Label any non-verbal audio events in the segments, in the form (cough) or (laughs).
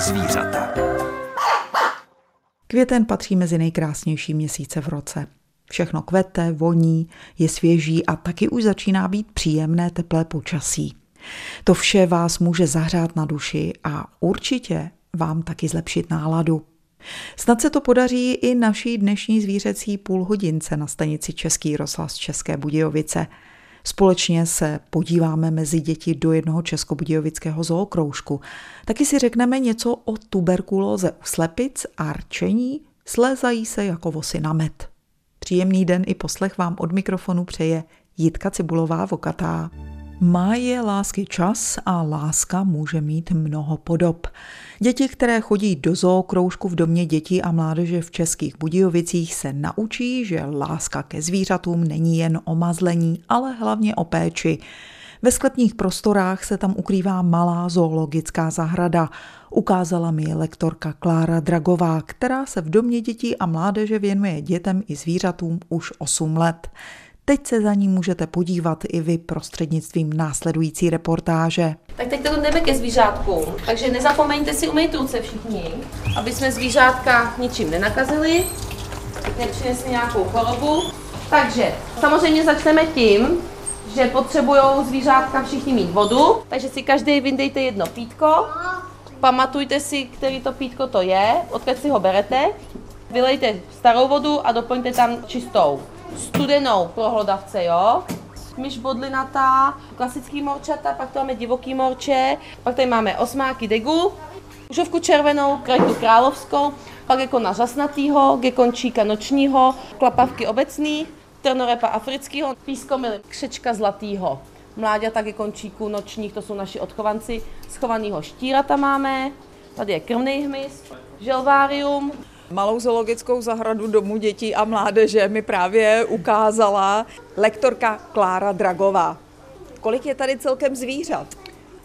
zvířata. Květen patří mezi nejkrásnější měsíce v roce. Všechno kvete, voní, je svěží a taky už začíná být příjemné teplé počasí. To vše vás může zahřát na duši a určitě vám taky zlepšit náladu. Snad se to podaří i naší dnešní zvířecí půlhodince na stanici Český rozhlas České Budějovice. Společně se podíváme mezi děti do jednoho českobudějovického zookroužku. Taky si řekneme něco o tuberkulóze u slepic a rčení slézají se jako vosy na med. Příjemný den i poslech vám od mikrofonu přeje Jitka Cibulová Vokatá. Má je lásky čas a láska může mít mnoho podob. Děti, které chodí do zookroužku v domě dětí a mládeže v Českých Budějovicích, se naučí, že láska ke zvířatům není jen o mazlení, ale hlavně o péči. Ve sklepních prostorách se tam ukrývá malá zoologická zahrada. Ukázala mi lektorka Klára Dragová, která se v domě dětí a mládeže věnuje dětem i zvířatům už 8 let. Teď se za ní můžete podívat i vy prostřednictvím následující reportáže. Tak teď to jdeme ke zvířátkům, takže nezapomeňte si umýt ruce všichni, aby jsme zvířátka ničím nenakazili, nepřinesli nějakou chorobu. Takže samozřejmě začneme tím, že potřebují zvířátka všichni mít vodu, takže si každý vyndejte jedno pítko, pamatujte si, který to pítko to je, odkud si ho berete, vylejte starou vodu a doplňte tam čistou studenou pro hlodavce, jo? myš bodlinatá, klasický morčata, pak tu máme divoký morče, pak tady máme osmáky degu, žovku červenou, krajku královskou, pak jako na žasnatýho, gekončíka nočního, klapavky obecný, trnorepa afrického, pískomily, křečka zlatýho, mláďata gekončíků nočních, to jsou naši odchovanci, schovanýho štírata máme, tady je krmný hmyz, želvárium, Malou zoologickou zahradu domu dětí a mládeže mi právě ukázala lektorka Klára Dragová. Kolik je tady celkem zvířat?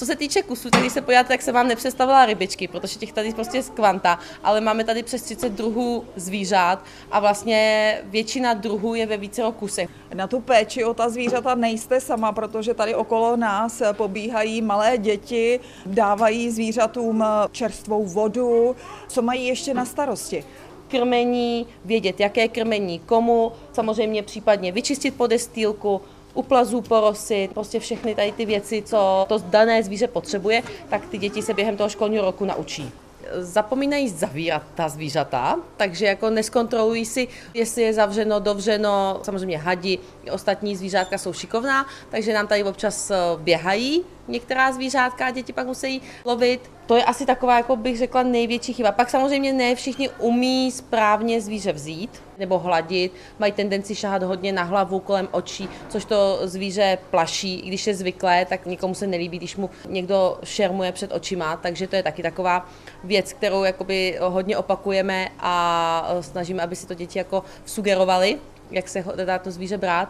Co se týče kusů, tak když se podíváte, tak se vám nepředstavila rybičky, protože těch tady prostě je kvanta, ale máme tady přes 30 druhů zvířat a vlastně většina druhů je ve více kusech. Na tu péči o ta zvířata nejste sama, protože tady okolo nás pobíhají malé děti, dávají zvířatům čerstvou vodu. Co mají ještě na starosti? krmení, vědět, jaké krmení komu, samozřejmě případně vyčistit podestýlku, u plazů porosit, prostě všechny tady ty věci, co to dané zvíře potřebuje, tak ty děti se během toho školního roku naučí. Zapomínají zavírat ta zvířata, takže jako neskontrolují si, jestli je zavřeno, dovřeno, samozřejmě hadi, ostatní zvířátka jsou šikovná, takže nám tady občas eh, běhají některá zvířátka děti pak musí lovit. To je asi taková, jako bych řekla, největší chyba. Pak samozřejmě ne všichni umí správně zvíře vzít nebo hladit, mají tendenci šahat hodně na hlavu, kolem očí, což to zvíře plaší, i když je zvyklé, tak nikomu se nelíbí, když mu někdo šermuje před očima, takže to je taky taková věc, kterou jakoby hodně opakujeme a snažíme, aby si to děti jako sugerovali, jak se dá to zvíře brát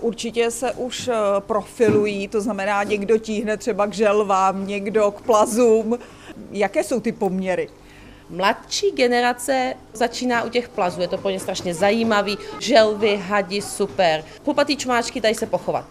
určitě se už eh, profilují, to znamená někdo tíhne třeba k želvám, někdo k plazům. Jaké jsou ty poměry? Mladší generace začíná u těch plazů, je to pro ně strašně zajímavý, želvy, hadi, super. Chlupatý čmáčky tady se pochovat.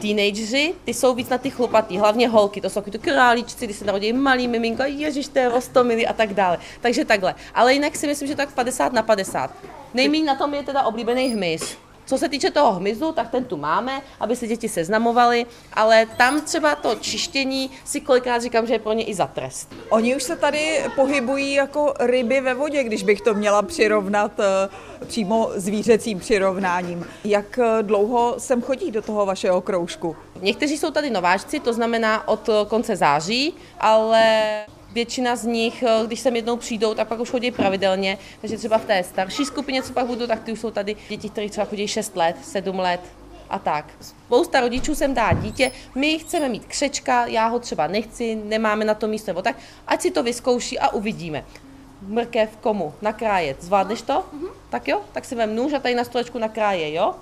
Teenageři, ty jsou víc na ty chlupatý, hlavně holky, to jsou ty králíčci, když se narodí malý miminko, ježiš, to je rostomilý a tak dále. Takže takhle. Ale jinak si myslím, že tak 50 na 50. Nejméně na tom je teda oblíbený hmyz. Co se týče toho hmyzu, tak ten tu máme, aby se děti seznamovali, ale tam třeba to čištění si kolikrát říkám, že je pro ně i za trest. Oni už se tady pohybují jako ryby ve vodě, když bych to měla přirovnat eh, přímo zvířecím přirovnáním. Jak eh, dlouho sem chodí do toho vašeho kroužku? Někteří jsou tady nováčci, to znamená od konce září, ale Většina z nich, eh, když sem jednou přijdou, tak pak už chodí pravidelně, takže třeba v té starší skupině, co pak budu, tak ty už jsou tady děti, které třeba chodí 6 let, 7 let a tak. Spousta rodičů sem dá dítě, my chceme mít křečka, já ho třeba nechci, nemáme na to místo nebo tak, ať si to vyzkouší a uvidíme. Mrkev komu? Nakrájet. Zvládneš to? Mm-hmm. Tak jo, tak si vem nůž a tady na stolečku nakráje, jo?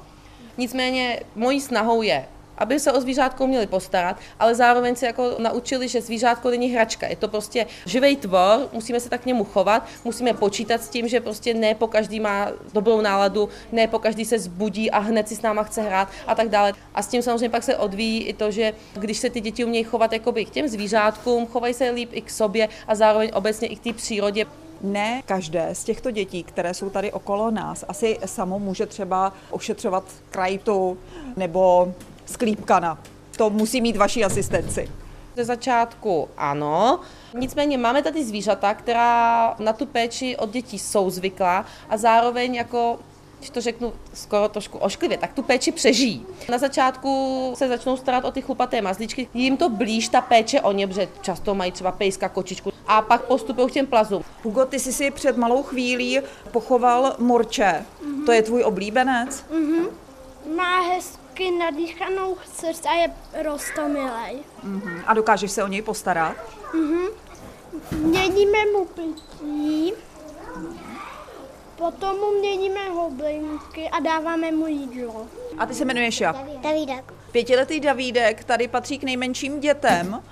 Nicméně mojí snahou je aby se o zvířátko měli postarat, ale zároveň se jako naučili, že zvířátko není hračka. Je to prostě živý tvor, musíme se tak k němu chovat, musíme počítat s tím, že prostě ne po každý má dobrou náladu, ne po každý se zbudí a hned si s náma chce hrát a tak dále. A s tím samozřejmě pak se odvíjí i to, že když se ty děti umějí chovat k těm zvířátkům, chovají se líp i k sobě a zároveň obecně i k té přírodě. Ne každé z těchto dětí, které jsou tady okolo nás, asi samo může třeba ošetřovat krajtu nebo sklípkana. To musí mít vaši asistenci. Ze začátku ano, nicméně máme tady zvířata, která na tu péči od dětí jsou zvyklá a zároveň jako když to řeknu skoro trošku ošklivě, tak tu péči přežijí. Na začátku se začnou starat o ty chlupaté mazlíčky, jim to blíž ta péče o ně, protože často mají třeba pejska, kočičku a pak postupují k těm plazům. Hugo, ty jsi si před malou chvílí pochoval morče. Mm-hmm. To je tvůj oblíbenec? Mm-hmm. Má hezky nadýchanou srdce a je rostomilej. Mm-hmm. A dokážeš se o něj postarat? Mm-hmm. Měníme mu pití, potom mu měníme hoblinky a dáváme mu jídlo. A ty se jmenuješ jak? Davídek. Pětiletý Davídek tady patří k nejmenším dětem,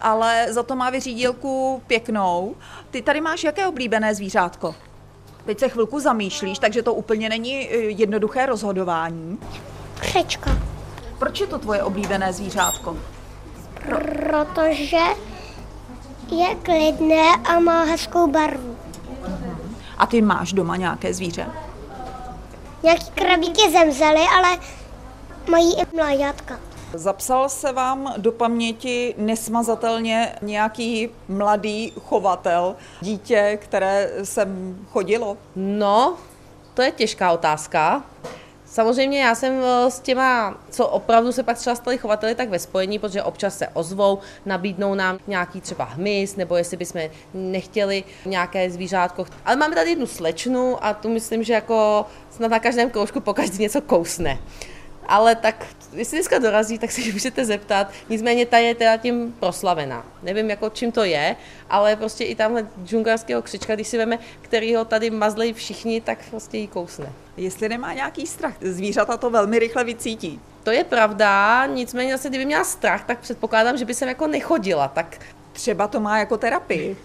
ale za to má vyřídilku pěknou. Ty tady máš jaké oblíbené zvířátko? Teď se chvilku zamýšlíš, takže to úplně není eh, jednoduché rozhodování. Křečka. Proč je to tvoje oblíbené zvířátko? Protože je klidné a má hezkou barvu. A ty máš doma nějaké zvíře? Nějaký krabíky zemřely, ale mají i mláďátka. Zapsal se vám do paměti nesmazatelně nějaký mladý chovatel, dítě, které sem chodilo? No, to je těžká otázka. Samozřejmě já jsem eh, s těma, co opravdu se pak třeba stali chovateli, tak ve spojení, protože občas se ozvou, nabídnou nám nějaký třeba hmyz, nebo jestli bychom nechtěli nějaké zvířátko. Ale máme tady jednu slečnu a tu myslím, že jako snad na každém kroužku po každý něco kousne. Ale tak, jestli dneska dorazí, tak se (laughs) můžete zeptat. Nicméně ta je teda tím proslavená. Nevím, jako čím to je, ale prostě i tamhle džungarského křička, když si veme, který ho tady mazlejí všichni, tak prostě jí kousne. Jestli nemá nějaký strach, zvířata to velmi rychle vycítí. To je pravda, nicméně zase, kdyby měla strach, tak předpokládám, že by jsem jako nechodila, tak Třeba to má jako terapii.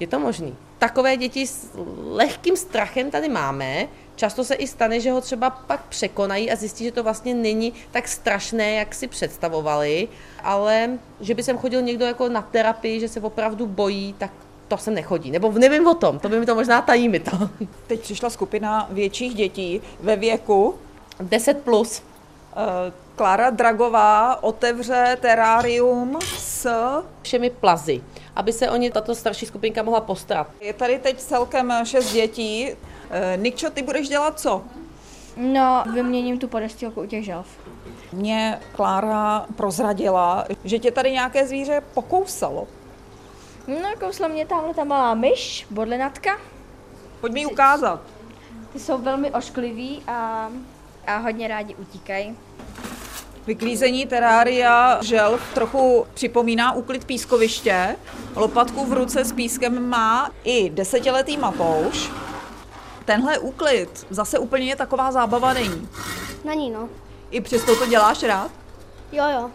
je to možný. Takové děti s lehkým strachem tady máme. Často se i stane, že ho třeba pak překonají a zjistí, že to vlastně není tak strašné, jak si představovali, ale že by sem chodil někdo jako na terapii, že se opravdu bojí, tak to sem nechodí. Nebo nevím o tom, to by mi to možná tají mi to. (laughs) Teď přišla skupina větších dětí ve věku. 10 plus. Eh, Klára Dragová otevře terárium s... Všemi plazy, aby se o ně tato starší skupinka mohla postarat. Je tady teď celkem šest dětí. Eh, Nikčo, ty budeš dělat co? No, vyměním tu podestýlku u těch želv. Mě Klára prozradila, že tě tady nějaké zvíře pokousalo. No, kousla mě tamhle ta malá myš, bodlenatka. Pojď mi ji ukázat. Ty jsou velmi oškliví a, a hodně rádi utíkají. Vyklízení terária želv trochu připomíná úklid pískoviště. Lopatku v ruce s pískem má i desetiletý Matouš. Tenhle úklid zase úplně taková zábava není. Na ní, no. I přesto to děláš rád? Jo, jo.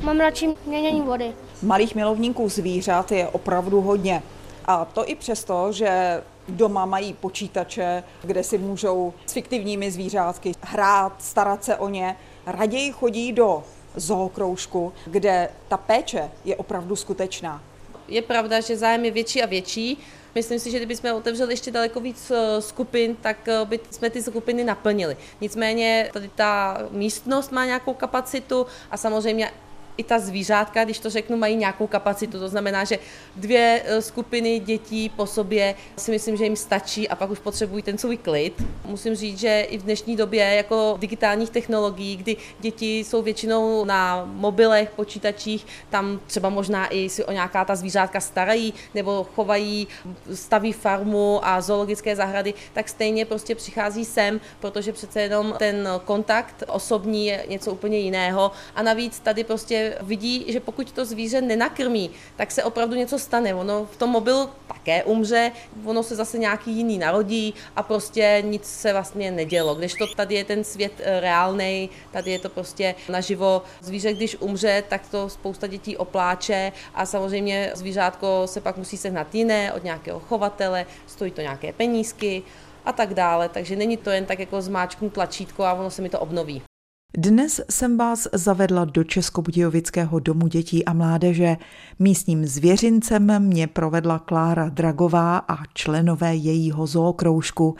Mám radši měnění vody. Malých milovníků zvířat je opravdu hodně. A to i přesto, že doma mají počítače, kde si můžou s fiktivními zvířátky hrát, starat se o ně. Raději chodí do zookroužku, kde ta péče je opravdu skutečná. Je pravda, že zájem je větší a větší. Myslím si, že kdybychom otevřeli ještě daleko víc eh, skupin, tak eh, by jsme ty skupiny naplnili. Nicméně tady ta místnost má nějakou kapacitu a samozřejmě i ta zvířátka, když to řeknu, mají nějakou kapacitu. To znamená, že dvě eh, skupiny dětí po sobě si myslím, že jim stačí a pak už potřebují ten svůj klid. Musím říct, že i v dnešní době jako digitálních technologií, kdy děti jsou většinou na mobilech, počítačích, tam třeba možná i si o nějaká ta zvířátka starají nebo chovají, staví farmu a zoologické zahrady, tak stejně prostě přichází sem, protože přece jenom ten kontakt osobní je něco úplně jiného a navíc tady prostě vidí, že pokud to zvíře nenakrmí, tak se opravdu něco stane. Ono v tom mobilu také umře, ono se zase nějaký jiný narodí a prostě nic se vlastně nedělo. Když to tady je ten svět eh, reálný, tady je to prostě naživo. Zvíře, když umře, tak to spousta dětí opláče a samozřejmě zvířátko se pak musí sehnat jiné od nějakého chovatele, stojí to nějaké penízky a tak dále. Takže není to jen tak jako zmáčknu tlačítko a ono se mi to obnoví. Dnes jsem vás zavedla do Českobudějovického domu dětí a mládeže. Místním zvěřincem mě provedla Klára Dragová a členové jejího zookroužku.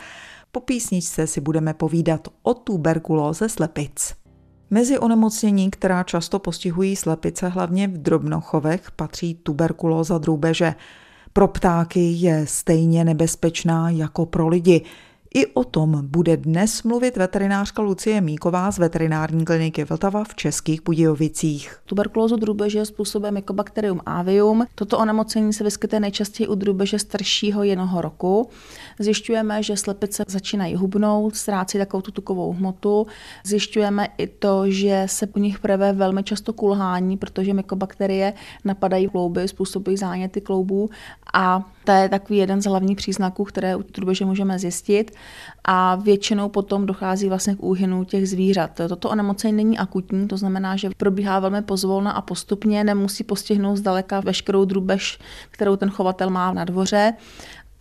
Po písničce si budeme povídat o tuberkulóze slepic. Mezi onemocnění, která často postihují slepice, hlavně v drobnochovech, patří tuberkulóza drůbeže. Pro ptáky je stejně nebezpečná jako pro lidi – i o tom bude dnes mluvit veterinářka Lucie Míková z veterinární kliniky Vltava v Českých Budějovicích. Tuberkulózu drůbeže způsobuje Mycobacterium avium. Toto onemocnění se vyskytuje nejčastěji u drůbeže staršího jednoho roku. Zjišťujeme, že slepice začínají hubnout, ztrácí takovou tu tukovou hmotu. Zjišťujeme i to, že se u nich preve velmi často kulhání, protože mykobakterie napadají klouby, způsobují záněty kloubů a to je takový jeden z hlavních příznaků, které u drůbeže můžeme zjistit. A většinou potom dochází vlastně k úhynu těch zvířat. Toto onemocnění není akutní, to znamená, že probíhá velmi pozvolna a postupně, nemusí postihnout zdaleka veškerou drůbež, kterou ten chovatel má na dvoře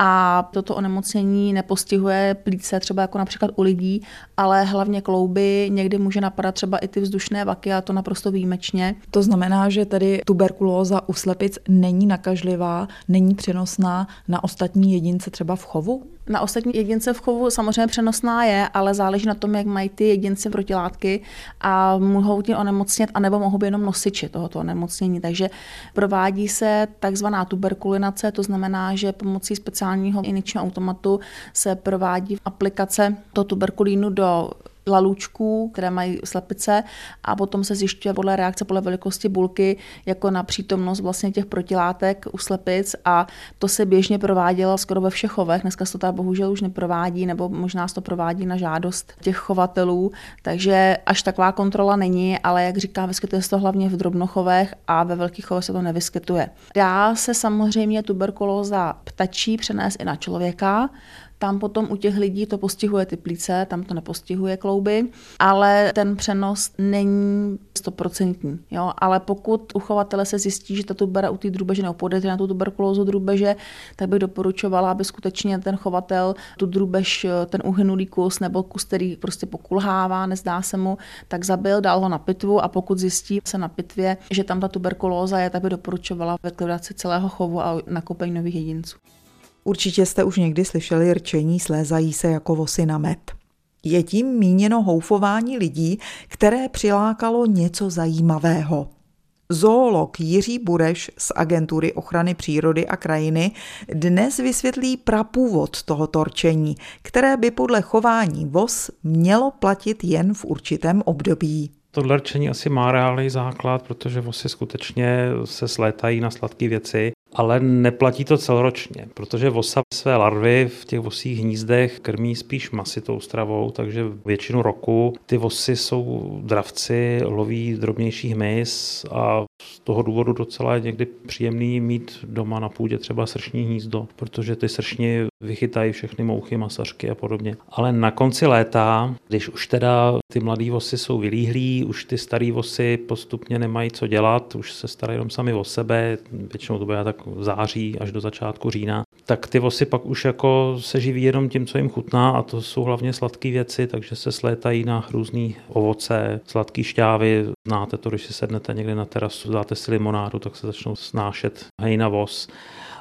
a toto onemocnění nepostihuje plíce třeba jako například u lidí, ale hlavně klouby, někdy může napadat třeba i ty vzdušné vaky a to naprosto výjimečně. To znamená, že tedy tuberkulóza u slepic není nakažlivá, není přenosná na ostatní jedince třeba v chovu? Na ostatní jedince v chovu samozřejmě přenosná je, ale záleží na tom, jak mají ty jedince protilátky a mohou tím onemocnět, anebo mohou být jenom nosiči tohoto onemocnění. Takže provádí se takzvaná tuberkulinace, to znamená, že pomocí speciálního injekčního automatu se provádí aplikace to tuberkulínu do lalůčků, které mají slepice a potom se zjišťuje podle reakce, podle velikosti bulky, jako na přítomnost vlastně těch protilátek u slepic a to se běžně provádělo skoro ve všech chovech. Dneska se to tady bohužel už neprovádí, nebo možná se to provádí na žádost těch chovatelů, takže až taková kontrola není, ale jak říkám, vyskytuje se to hlavně v drobnochovech a ve velkých chovech se to nevyskytuje. Dá se samozřejmě tuberkulóza ptačí přenést i na člověka, tam potom u těch lidí to postihuje ty plíce, tam to nepostihuje klouby, ale ten přenos není stoprocentní. Ale pokud uchovatele se zjistí, že ta tubera u té drůbeže nebo na tu tuberkulózu drůbeže, tak bych doporučovala, aby skutečně ten chovatel tu drůbež, ten uhynulý kus nebo kus, který prostě pokulhává, nezdá se mu, tak zabil, dal ho na pitvu a pokud zjistí se na pitvě, že tam ta tuberkulóza je, tak by doporučovala likvidaci celého chovu a nakoupení nových jedinců. Určitě jste už někdy slyšeli rčení slézají se jako vosy na med. Je tím míněno houfování lidí, které přilákalo něco zajímavého. Zoolog Jiří Bureš z Agentury ochrany přírody a krajiny dnes vysvětlí prapůvod tohoto rčení, které by podle chování vos mělo platit jen v určitém období. Tohle rčení asi má reálný základ, protože vosy skutečně se slétají na sladké věci ale neplatí to celoročně, protože vosa své larvy v těch vosích hnízdech krmí spíš masitou stravou, takže většinu roku ty vosy jsou dravci, loví drobnější hmyz a z toho důvodu docela je někdy příjemný mít doma na půdě třeba sršní hnízdo, protože ty sršni vychytají všechny mouchy, masařky a podobně. Ale na konci léta, když už teda ty mladé vosy jsou vylíhlí, už ty staré vosy postupně nemají co dělat, už se starají jenom sami o sebe, většinou to bude tak v září až do začátku října, tak ty vosy pak už jako se živí jenom tím, co jim chutná a to jsou hlavně sladké věci, takže se slétají na různé ovoce, sladké šťávy. Znáte to, když si sednete někde na terasu, dáte si limonádu, tak se začnou snášet hejna vos.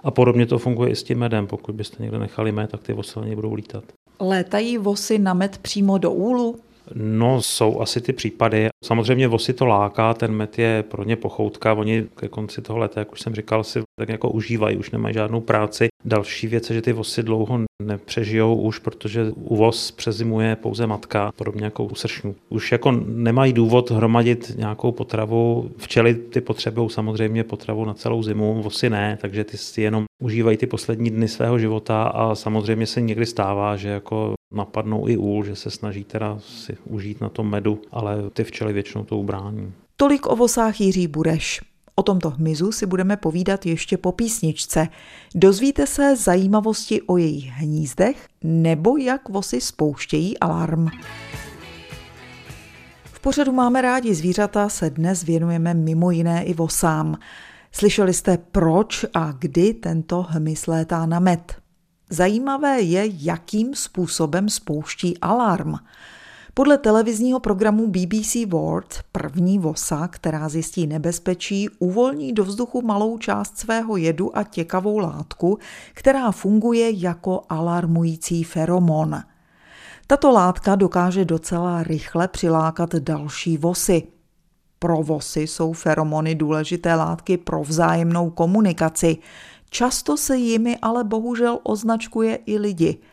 A podobně to funguje i s tím medem. Pokud byste někde nechali med, tak ty vosy na budou lítat. Létají vosy na med přímo do úlu? No, jsou asi ty případy. Samozřejmě vosy to láká, ten met je pro ně pochoutka. Oni ke konci toho leta, jak už jsem říkal, si tak jako užívají, už nemají žádnou práci. Další věc je, že ty vosy dlouho nepřežijou už, protože u vos přezimuje pouze matka, podobně jako u sršňů. Už jako nemají důvod hromadit nějakou potravu. Včely ty potřebují samozřejmě potravu na celou zimu, vosy ne, takže ty si jenom užívají ty poslední dny svého života a samozřejmě se někdy stává, že jako napadnou i úl, že se snaží teda si užít na tom medu, ale ty včely většinou to ubrání. Tolik o vosách Jiří Bureš. O tomto hmyzu si budeme povídat ještě po písničce. Dozvíte se zajímavosti o jejich hnízdech nebo jak vosy spouštějí alarm. V pořadu Máme rádi zvířata se dnes věnujeme mimo jiné i vosám. Slyšeli jste, proč a kdy tento hmyz létá na med. Zajímavé je, jakým způsobem spouští alarm. Podle televizního programu BBC World první vosa, která zjistí nebezpečí, uvolní do vzduchu malou část svého jedu a těkavou látku, která funguje jako alarmující feromon. Tato látka dokáže docela rychle přilákat další vosy. Pro vosy jsou feromony důležité látky pro vzájemnou komunikaci. Často se jimi ale bohužel označkuje i lidi –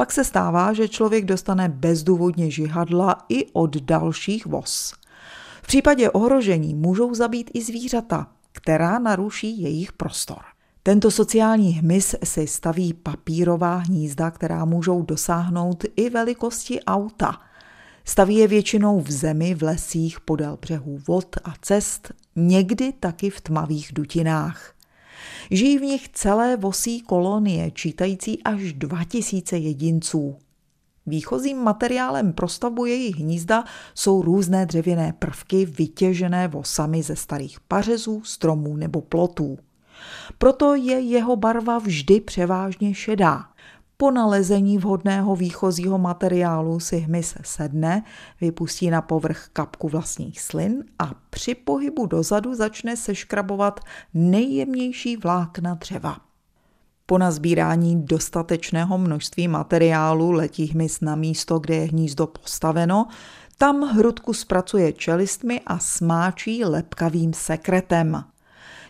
pak se stává, že člověk dostane bezdůvodně žihadla i od dalších voz. V případě ohrožení můžou zabít i zvířata, která naruší jejich prostor. Tento sociální hmyz si staví papírová hnízda, která můžou dosáhnout i velikosti auta. Staví je většinou v zemi, v lesích, podél břehů vod a cest, někdy taky v tmavých dutinách. Žijí v nich celé vosí kolonie, čítající až 2000 jedinců. Výchozím materiálem pro stavbu jejich hnízda jsou různé dřevěné prvky vytěžené vosami ze starých pařezů, stromů nebo plotů. Proto je jeho barva vždy převážně šedá. Po nalezení vhodného výchozího materiálu si hmyz sedne, vypustí na povrch kapku vlastních slin a při pohybu dozadu začne seškrabovat nejjemnější vlákna dřeva. Po nazbírání dostatečného množství materiálu letí hmyz na místo, kde je hnízdo postaveno, tam hrudku zpracuje čelistmi a smáčí lepkavým sekretem.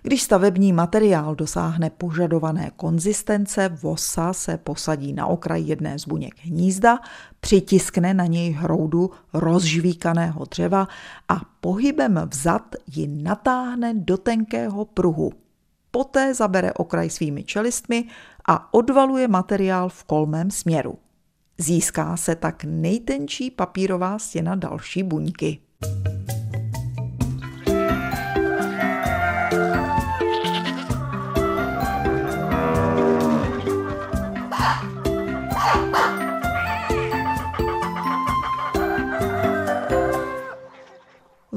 Když stavební materiál dosáhne požadované konzistence, vosa se posadí na okraj jedné z buněk hnízda, přitiskne na něj hroudu rozžvíkaného dřeva a pohybem vzad ji natáhne do tenkého pruhu. Poté zabere okraj svými čelistmi a odvaluje materiál v kolmém směru. Získá se tak nejtenčí papírová stěna další buňky.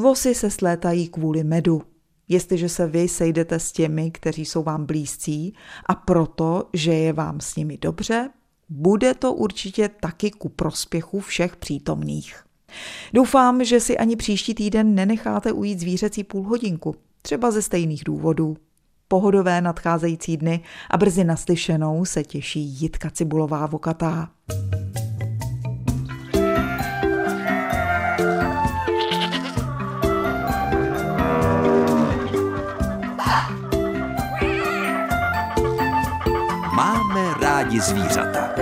Vosy se slétají kvůli medu. Jestliže se vy sejdete s těmi, kteří jsou vám blízcí a proto, že je vám s nimi dobře, bude to určitě taky ku prospěchu všech přítomných. Doufám, že si ani příští týden nenecháte ujít zvířecí půlhodinku, třeba ze stejných důvodů. Pohodové nadcházející dny a brzy naslyšenou se těší Jitka Cibulová Vokatá. Zvířata.